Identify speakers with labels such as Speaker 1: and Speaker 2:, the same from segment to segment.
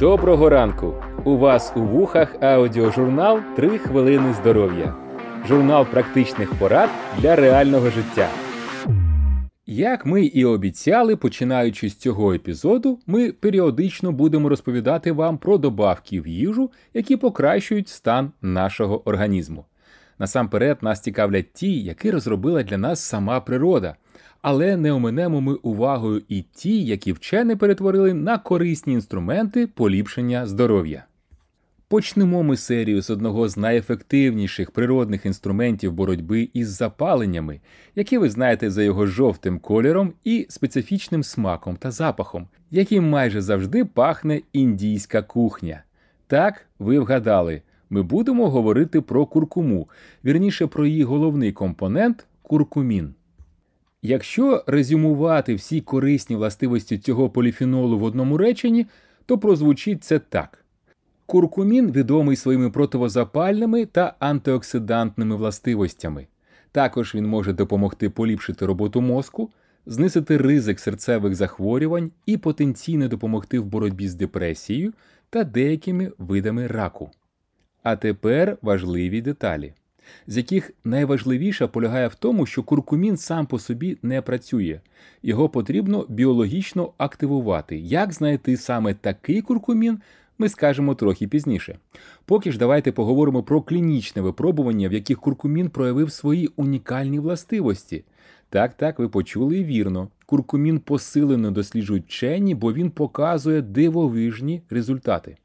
Speaker 1: Доброго ранку! У вас у вухах аудіожурнал «3 хвилини здоров'я. Журнал практичних порад для реального життя. Як ми і обіцяли, починаючи з цього епізоду, ми періодично будемо розповідати вам про добавки в їжу, які покращують стан нашого організму. Насамперед нас цікавлять ті, які розробила для нас сама природа. Але не оминемо ми увагою і ті, які вчені перетворили на корисні інструменти поліпшення здоров'я. Почнемо ми серію з одного з найефективніших природних інструментів боротьби із запаленнями, які ви знаєте за його жовтим кольором і специфічним смаком та запахом, яким майже завжди пахне індійська кухня. Так, ви вгадали, ми будемо говорити про куркуму, вірніше про її головний компонент куркумін. Якщо резюмувати всі корисні властивості цього поліфенолу в одному реченні, то прозвучить це так. Куркумін відомий своїми противозапальними та антиоксидантними властивостями. Також він може допомогти поліпшити роботу мозку, знизити ризик серцевих захворювань і потенційно допомогти в боротьбі з депресією та деякими видами раку. А тепер важливі деталі з яких найважливіша полягає в тому, що куркумін сам по собі не працює, його потрібно біологічно активувати. Як знайти саме такий куркумін, ми скажемо трохи пізніше. Поки ж давайте поговоримо про клінічне випробування, в яких куркумін проявив свої унікальні властивості. Так, так, ви почули вірно. Куркумін посилено досліджують вчені, бо він показує дивовижні результати.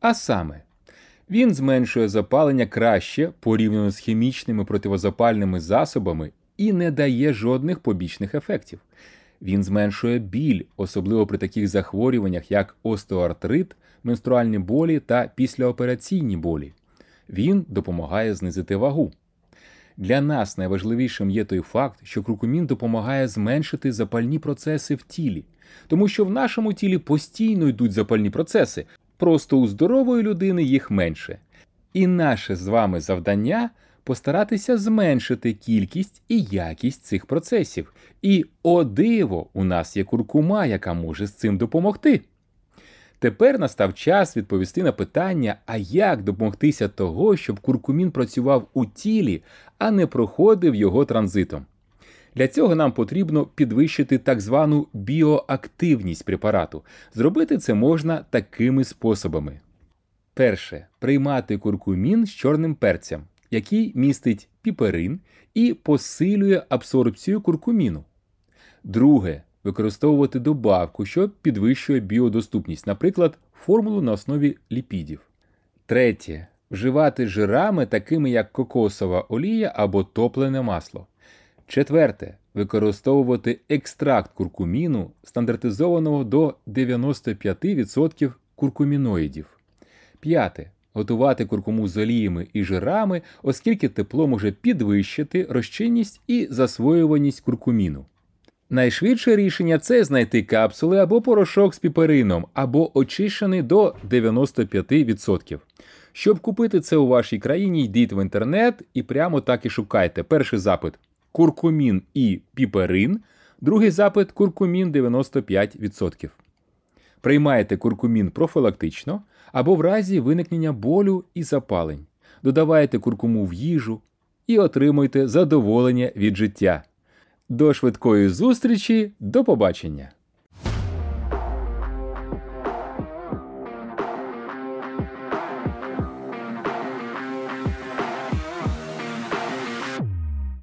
Speaker 1: А саме, він зменшує запалення краще порівняно з хімічними противозапальними засобами і не дає жодних побічних ефектів. Він зменшує біль, особливо при таких захворюваннях, як остеоартрит, менструальні болі та післяопераційні болі. Він допомагає знизити вагу. Для нас найважливішим є той факт, що крукумін допомагає зменшити запальні процеси в тілі, тому що в нашому тілі постійно йдуть запальні процеси, просто у здорової людини їх менше. І наше з вами завдання постаратися зменшити кількість і якість цих процесів. І о диво, у нас є куркума, яка може з цим допомогти. Тепер настав час відповісти на питання, а як допомогтися того, щоб куркумін працював у тілі, а не проходив його транзитом. Для цього нам потрібно підвищити так звану біоактивність препарату. Зробити це можна такими способами. Перше приймати куркумін з чорним перцем, який містить піперин і посилює абсорбцію куркуміну. Друге використовувати добавку, що підвищує біодоступність, наприклад, формулу на основі ліпідів. Третє вживати жирами, такими як кокосова олія або топлене масло. Четверте. Використовувати екстракт куркуміну, стандартизованого до 95% куркуміноїдів. П'яте. Готувати куркуму з оліями і жирами, оскільки тепло може підвищити розчинність і засвоюваність куркуміну. Найшвидше рішення це знайти капсули або порошок з піперином, або очищений до 95%. Щоб купити це у вашій країні, йдіть в інтернет і прямо так і шукайте. Перший запит куркумін і піперин, другий запит куркумін 95%. Приймаєте куркумін профілактично або в разі виникнення болю і запалень. додаваєте куркуму в їжу і отримуйте задоволення від життя. До швидкої зустрічі, до побачення!